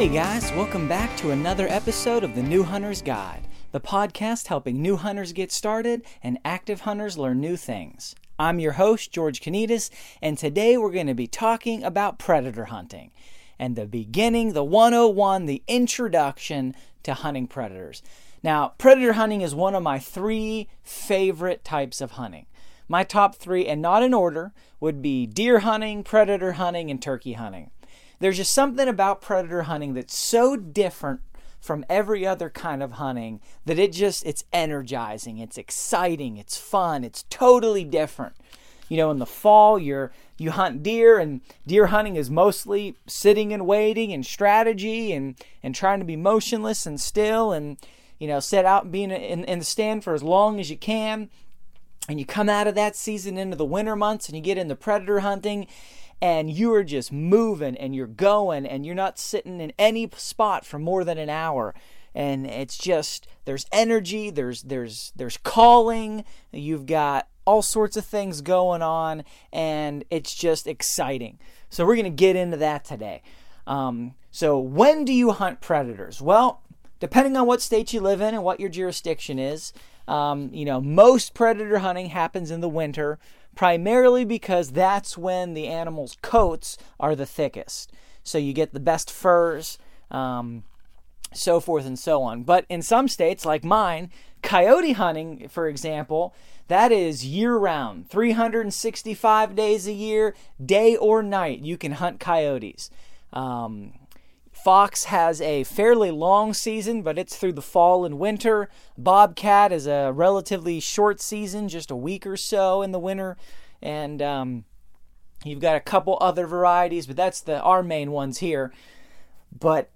Hey guys, welcome back to another episode of the New Hunter's Guide, the podcast helping new hunters get started and active hunters learn new things. I'm your host, George Kanitas, and today we're going to be talking about predator hunting and the beginning, the 101, the introduction to hunting predators. Now, predator hunting is one of my three favorite types of hunting. My top three, and not in order, would be deer hunting, predator hunting, and turkey hunting. There's just something about predator hunting that's so different from every other kind of hunting that it just it's energizing, it's exciting, it's fun, it's totally different. You know, in the fall you're you hunt deer and deer hunting is mostly sitting and waiting and strategy and and trying to be motionless and still and you know, set out and being in, in the stand for as long as you can. And you come out of that season into the winter months and you get into predator hunting and you are just moving and you're going and you're not sitting in any spot for more than an hour. And it's just there's energy there's there's there's calling you've got all sorts of things going on and it's just exciting. So we're going to get into that today. Um, so when do you hunt predators? Well depending on what state you live in and what your jurisdiction is um, you know most predator hunting happens in the winter primarily because that's when the animal's coats are the thickest. So you get the best furs, um, so forth and so on. But in some states, like mine, coyote hunting, for example, that is year round, 365 days a year, day or night, you can hunt coyotes. Um, Fox has a fairly long season, but it's through the fall and winter. Bobcat is a relatively short season, just a week or so in the winter. And um, you've got a couple other varieties, but that's the our main ones here. But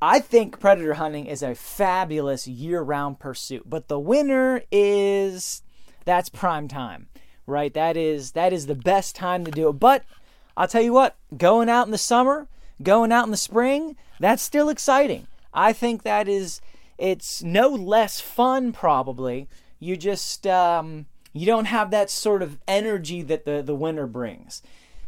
I think predator hunting is a fabulous year-round pursuit. But the winter is that's prime time, right? That is that is the best time to do it. But I'll tell you what, going out in the summer going out in the spring, that's still exciting. I think that is it's no less fun probably. You just um, you don't have that sort of energy that the the winter brings.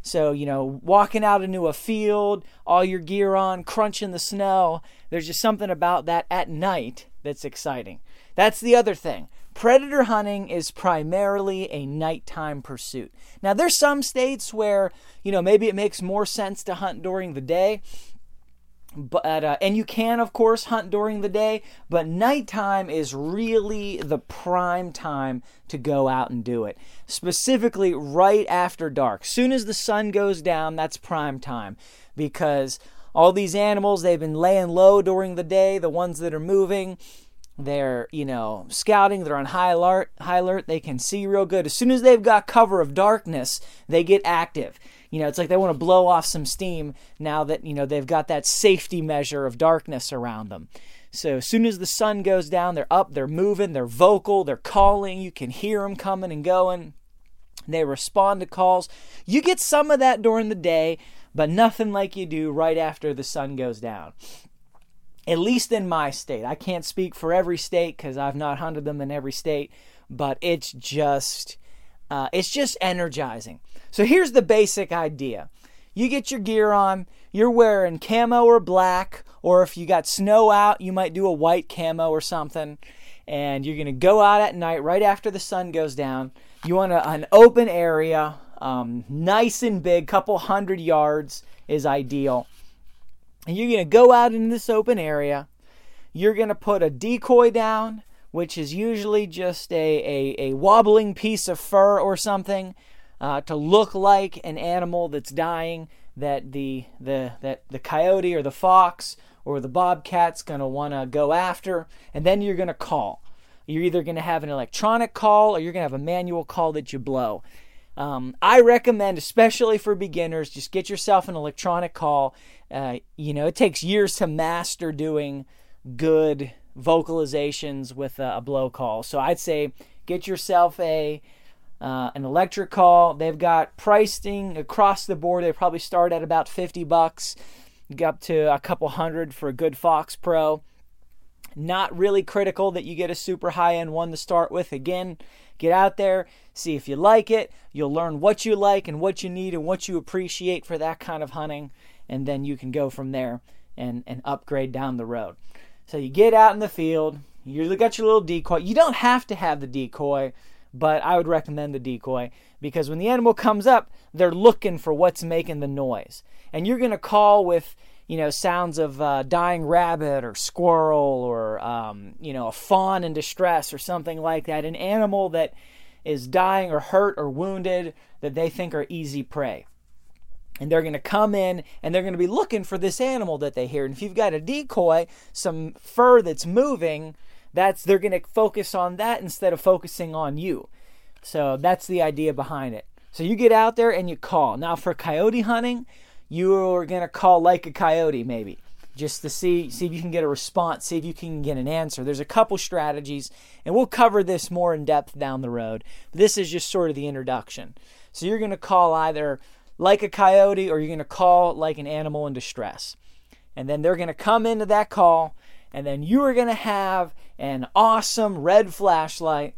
So, you know, walking out into a field, all your gear on, crunching the snow, there's just something about that at night that's exciting. That's the other thing. Predator hunting is primarily a nighttime pursuit. Now, there's some states where, you know, maybe it makes more sense to hunt during the day. But uh, and you can of course hunt during the day, but nighttime is really the prime time to go out and do it. Specifically right after dark. Soon as the sun goes down, that's prime time because all these animals they've been laying low during the day, the ones that are moving, they're, you know, scouting, they're on high alert, high alert, they can see real good. As soon as they've got cover of darkness, they get active. You know, it's like they want to blow off some steam now that, you know, they've got that safety measure of darkness around them. So as soon as the sun goes down, they're up, they're moving, they're vocal, they're calling, you can hear them coming and going. They respond to calls. You get some of that during the day, but nothing like you do right after the sun goes down at least in my state. I can't speak for every state because I've not hunted them in every state, but it's just uh, it's just energizing. So here's the basic idea: you get your gear on, you're wearing camo or black, or if you got snow out, you might do a white camo or something. And you're to go out at night right after the sun goes down. You want a, an open area, um, nice and big, couple hundred yards is ideal. And you're going to go out in this open area. You're going to put a decoy down, which is usually just a, a, a wobbling piece of fur or something uh, to look like an animal that's dying that the the that the coyote or the fox or the bobcat's going to want to go after. And then you're going to call. You're either going to have an electronic call or you're going to have a manual call that you blow um, i recommend especially for beginners just get yourself an electronic call uh, you know it takes years to master doing good vocalizations with a, a blow call so i'd say get yourself a uh, an electric call. They've got pricing across the board. They probably start at about 50 bucks, up to a couple hundred for a good Fox Pro. Not really critical that you get a super high end one to start with. Again, get out there, see if you like it. You'll learn what you like and what you need and what you appreciate for that kind of hunting, and then you can go from there and, and upgrade down the road. So you get out in the field, you got your little decoy. You don't have to have the decoy but I would recommend the decoy because when the animal comes up, they're looking for what's making the noise. And you're going to call with, you know, sounds of uh, dying rabbit or squirrel or, um, you know, a fawn in distress or something like that. An animal that is dying or hurt or wounded that they think are easy prey. And they're going to come in and they're going to be looking for this animal that they hear. And if you've got a decoy, some fur that's moving, that's they're going to focus on that instead of focusing on you. So that's the idea behind it. So you get out there and you call. Now for coyote hunting, you're going to call like a coyote maybe just to see see if you can get a response, see if you can get an answer. There's a couple strategies and we'll cover this more in depth down the road. This is just sort of the introduction. So you're going to call either like a coyote or you're going to call like an animal in distress. And then they're going to come into that call and then you are going to have an awesome red flashlight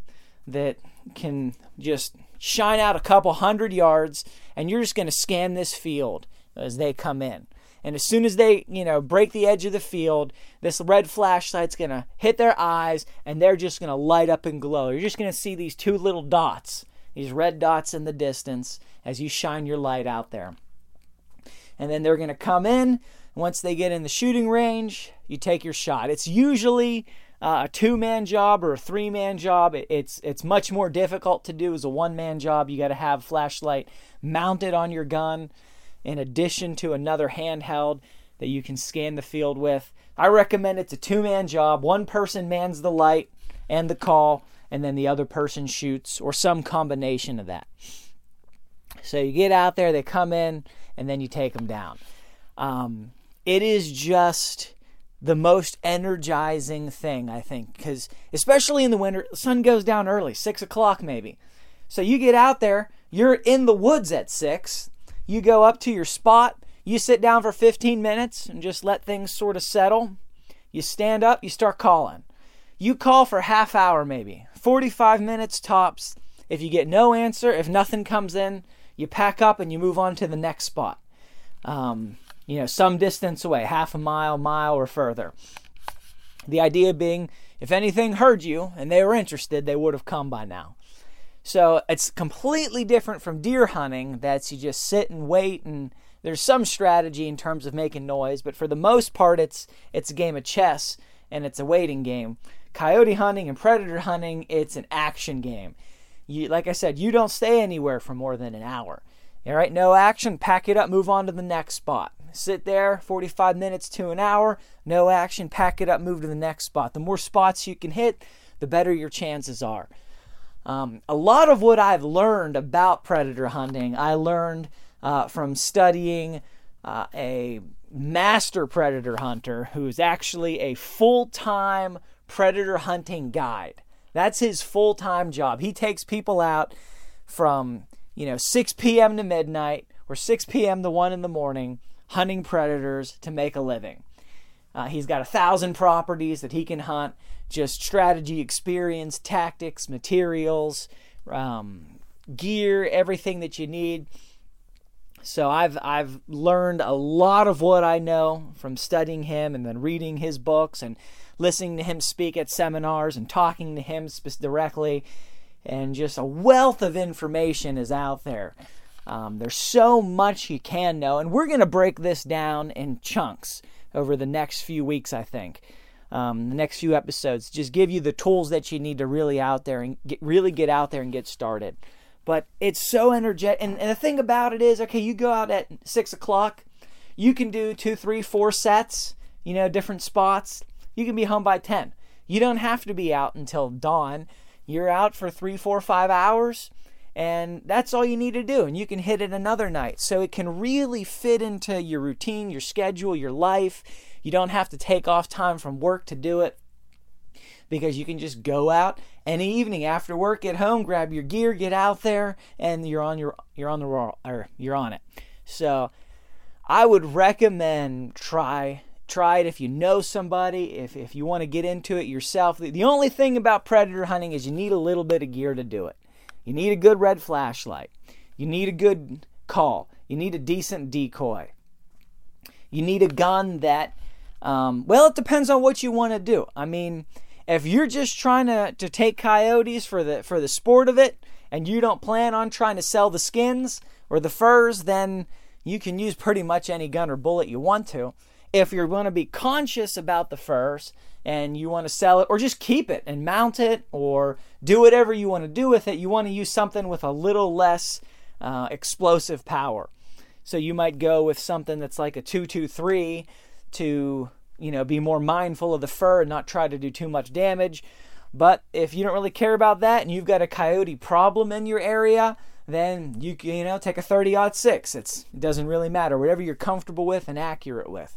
that can just shine out a couple hundred yards and you're just going to scan this field as they come in and as soon as they you know break the edge of the field this red flashlight's going to hit their eyes and they're just going to light up and glow you're just going to see these two little dots these red dots in the distance as you shine your light out there and then they're going to come in once they get in the shooting range, you take your shot. It's usually uh, a two-man job or a three-man job. it's it's much more difficult to do as a one-man job. You got to have flashlight mounted on your gun, in addition to another handheld that you can scan the field with. I recommend it's a two-man job. One person mans the light and the call, and then the other person shoots, or some combination of that. So you get out there, they come in, and then you take them down. Um, it is just the most energizing thing, I think, because especially in the winter, the sun goes down early, six o'clock maybe. So you get out there, you're in the woods at six, you go up to your spot, you sit down for 15 minutes and just let things sort of settle. You stand up, you start calling. You call for half hour maybe, 45 minutes tops. If you get no answer, if nothing comes in, you pack up and you move on to the next spot. Um, you know, some distance away, half a mile, mile, or further. The idea being, if anything heard you and they were interested, they would have come by now. So it's completely different from deer hunting. That's you just sit and wait, and there's some strategy in terms of making noise, but for the most part, it's it's a game of chess and it's a waiting game. Coyote hunting and predator hunting, it's an action game. You, like I said, you don't stay anywhere for more than an hour. All right, no action, pack it up, move on to the next spot sit there 45 minutes to an hour, no action, pack it up, move to the next spot. The more spots you can hit, the better your chances are. Um, a lot of what I've learned about predator hunting, I learned uh, from studying uh, a master predator hunter who's actually a full time predator hunting guide. That's his full time job. He takes people out from, you know, 6 p.m. to midnight or 6 p.m. to 1 in the morning hunting predators to make a living. Uh, he's got a thousand properties that he can hunt, just strategy, experience, tactics, materials, um, gear, everything that you need. So I've I've learned a lot of what I know from studying him and then reading his books and listening to him speak at seminars and talking to him directly and just a wealth of information is out there. Um, there's so much you can know, and we're going to break this down in chunks over the next few weeks, I think. Um, the next few episodes just give you the tools that you need to really out there and get, really get out there and get started. But it's so energetic, and, and the thing about it is, okay, you go out at six o'clock, you can do two, three, four sets, you know, different spots. You can be home by ten. You don't have to be out until dawn. You're out for three, four, five hours and that's all you need to do and you can hit it another night. So it can really fit into your routine your schedule your life. You don't have to take off time from work to do it because you can just go out any evening after work get home grab your gear get out there and you're on your you're on the or you're on it. So i would recommend try try it if you know somebody if, if you want to get into it yourself. The, the only thing about predator hunting is you need a little bit of gear to do it you need a good red flashlight. You need a good call. You need a decent decoy. You need a gun that, um, well, it depends on what you want to do. I mean, if you're just trying to, to take coyotes for the for the sport of it, and you don't plan on trying to sell the skins or the furs, then you can use pretty much any gun or bullet you want to. If you're going to be conscious about the furs and you want to sell it or just keep it and mount it or do whatever you want to do with it, you want to use something with a little less uh, explosive power. So you might go with something that's like a 223 to, you know, be more mindful of the fur and not try to do too much damage. But if you don't really care about that and you've got a coyote problem in your area, then you you know take a 30 6. It's it doesn't really matter whatever you're comfortable with and accurate with.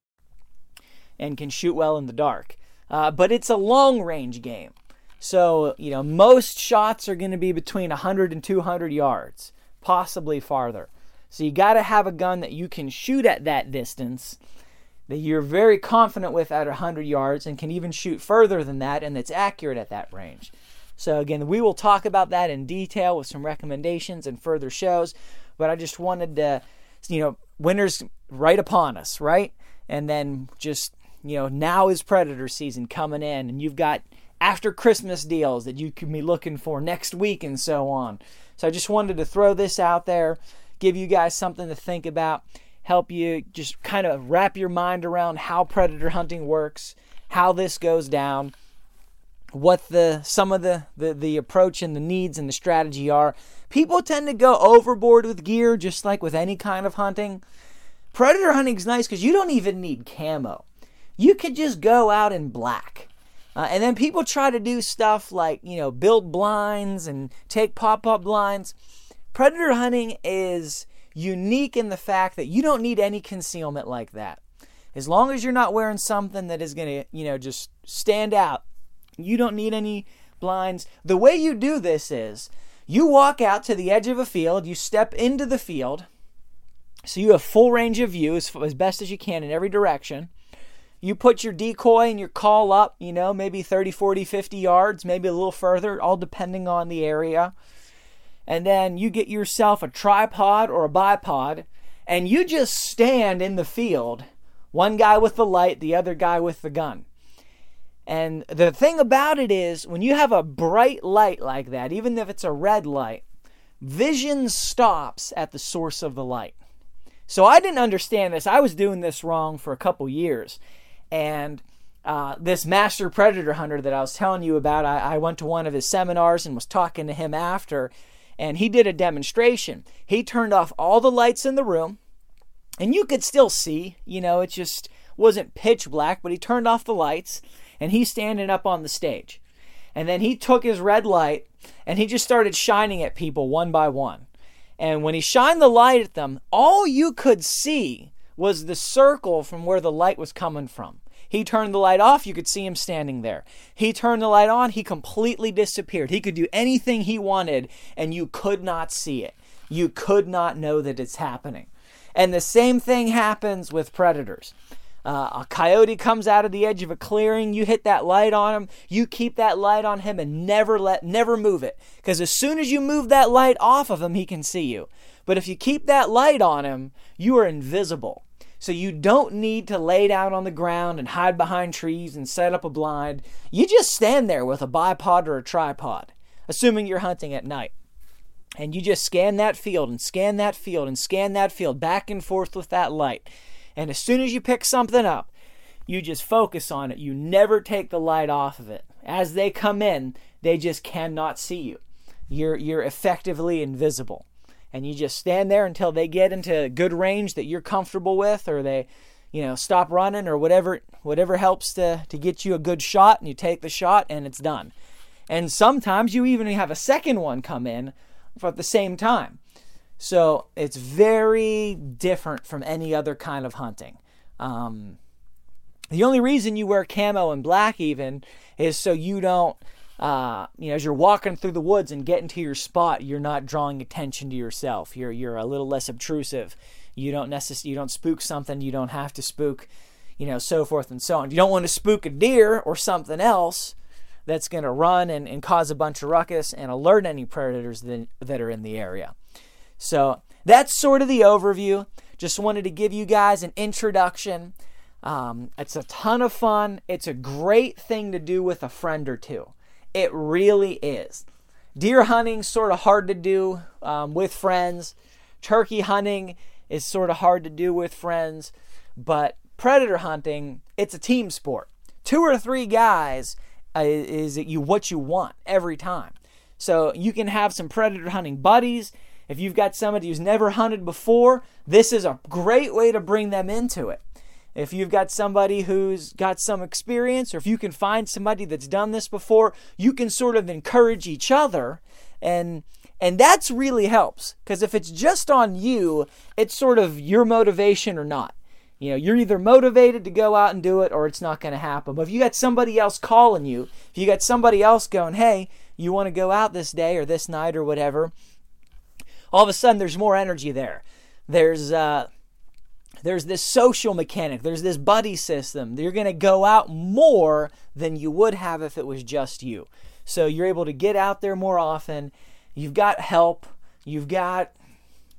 and can shoot well in the dark. Uh, but it's a long range game. So, you know, most shots are going to be between 100 and 200 yards, possibly farther. So you got to have a gun that you can shoot at that distance, that you're very confident with at 100 yards, and can even shoot further than that, and that's accurate at that range. So, again, we will talk about that in detail with some recommendations and further shows. But I just wanted to, you know, winter's right upon us, right? And then just you know, now is predator season coming in, and you've got after Christmas deals that you can be looking for next week and so on. So I just wanted to throw this out there, give you guys something to think about, help you just kind of wrap your mind around how predator hunting works, how this goes down, what the some of the, the, the approach and the needs and the strategy are. People tend to go overboard with gear just like with any kind of hunting. Predator hunting is nice because you don't even need camo you could just go out in black. Uh, and then people try to do stuff like, you know, build blinds and take pop up blinds. Predator hunting is unique in the fact that you don't need any concealment like that. As long as you're not wearing something that is going to, you know, just stand out, you don't need any blinds. The way you do this is you walk out to the edge of a field, you step into the field, so you have full range of view as, as best as you can in every direction you put your decoy and your call up, you know, maybe 30, 40, 50 yards, maybe a little further, all depending on the area. And then you get yourself a tripod or a bipod, and you just stand in the field, one guy with the light, the other guy with the gun. And the thing about it is, when you have a bright light like that, even if it's a red light, vision stops at the source of the light. So I didn't understand this. I was doing this wrong for a couple years. And uh, this master predator hunter that I was telling you about, I, I went to one of his seminars and was talking to him after, and he did a demonstration. He turned off all the lights in the room, and you could still see, you know, it just wasn't pitch black, but he turned off the lights and he's standing up on the stage. And then he took his red light and he just started shining at people one by one. And when he shined the light at them, all you could see was the circle from where the light was coming from. He turned the light off, you could see him standing there. He turned the light on, he completely disappeared. He could do anything he wanted, and you could not see it. You could not know that it's happening. And the same thing happens with predators. Uh, a coyote comes out of the edge of a clearing. You hit that light on him. You keep that light on him and never let, never move it. Because as soon as you move that light off of him, he can see you. But if you keep that light on him, you are invisible. So you don't need to lay down on the ground and hide behind trees and set up a blind. You just stand there with a bipod or a tripod, assuming you're hunting at night. And you just scan that field and scan that field and scan that field back and forth with that light. And as soon as you pick something up, you just focus on it. You never take the light off of it. As they come in, they just cannot see you. You're you're effectively invisible. And you just stand there until they get into good range that you're comfortable with or they you know stop running or whatever whatever helps to to get you a good shot and you take the shot and it's done. And sometimes you even have a second one come in at the same time. So it's very different from any other kind of hunting. Um, the only reason you wear camo and black even is so you don't, uh, you know, as you're walking through the woods and getting to your spot, you're not drawing attention to yourself. You're you're a little less obtrusive. You don't necessarily you don't spook something you don't have to spook, you know, so forth and so on. You don't want to spook a deer or something else that's going to run and, and cause a bunch of ruckus and alert any predators that, that are in the area. So that's sort of the overview. Just wanted to give you guys an introduction. Um, it's a ton of fun. It's a great thing to do with a friend or two. It really is. Deer hunting sort of hard to do um, with friends. Turkey hunting is sort of hard to do with friends, but predator hunting it's a team sport. Two or three guys uh, is you what you want every time. So you can have some predator hunting buddies if you've got somebody who's never hunted before, this is a great way to bring them into it. If you've got somebody who's got some experience, or if you can find somebody that's done this before, you can sort of encourage each other and and that's really helps because if it's just on you, it's sort of your motivation or not. You know, you're either motivated to go out and do it or it's not going to happen. But if you got somebody else calling you, if you got somebody else going, "Hey, you want to go out this day or this night or whatever," all of a sudden there's more energy there. There's uh, there's this social mechanic. There's this buddy system. You're going to go out more than you would have if it was just you. So you're able to get out there more often. You've got help. You've got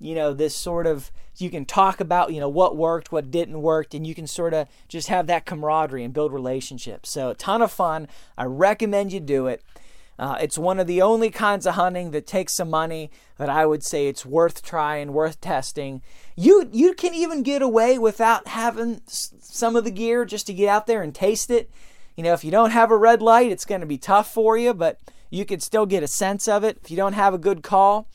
you know this sort of you can talk about you know what worked what didn't work and you can sort of just have that camaraderie and build relationships so a ton of fun i recommend you do it uh, it's one of the only kinds of hunting that takes some money that I would say it's worth trying, worth testing. You you can even get away without having some of the gear just to get out there and taste it. You know, if you don't have a red light, it's going to be tough for you, but you can still get a sense of it. If you don't have a good call,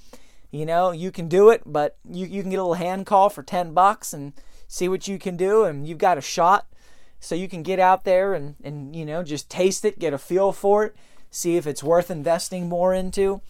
you know, you can do it, but you, you can get a little hand call for 10 bucks and see what you can do, and you've got a shot. So you can get out there and, and you know, just taste it, get a feel for it see if it's worth investing more into.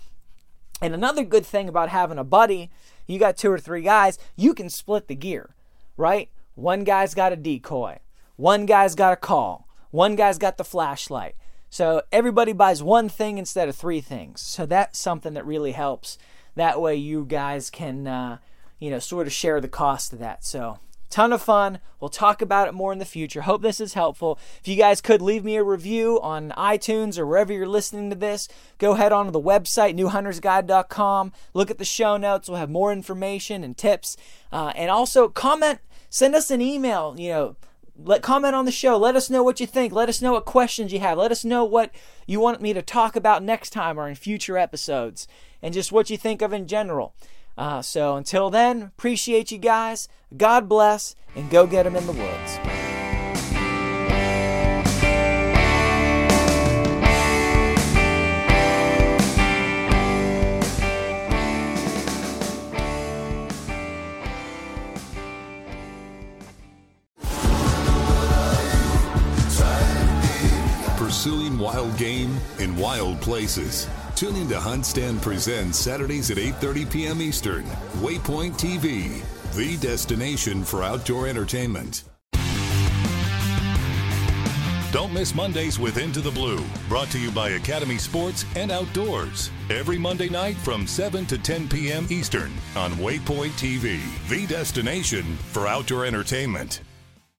And another good thing about having a buddy, you got two or three guys, you can split the gear, right? One guy's got a decoy, one guy's got a call, one guy's got the flashlight. So everybody buys one thing instead of three things. So that's something that really helps. That way you guys can, uh, you know, sort of share the cost of that. So Ton of fun. We'll talk about it more in the future. Hope this is helpful. If you guys could leave me a review on iTunes or wherever you're listening to this, go head on to the website, newhuntersguide.com. Look at the show notes. We'll have more information and tips. Uh, and also comment, send us an email, you know, let comment on the show. Let us know what you think. Let us know what questions you have. Let us know what you want me to talk about next time or in future episodes and just what you think of in general. Uh, so until then, appreciate you guys. God bless, and go get them in the woods. Pursuing wild game in wild places. Tune in to HuntStand Presents Saturdays at 8:30 p.m. Eastern. Waypoint TV, the destination for outdoor entertainment. Don't miss Mondays with Into the Blue, brought to you by Academy Sports and Outdoors. Every Monday night from 7 to 10 p.m. Eastern on Waypoint TV, the destination for outdoor entertainment.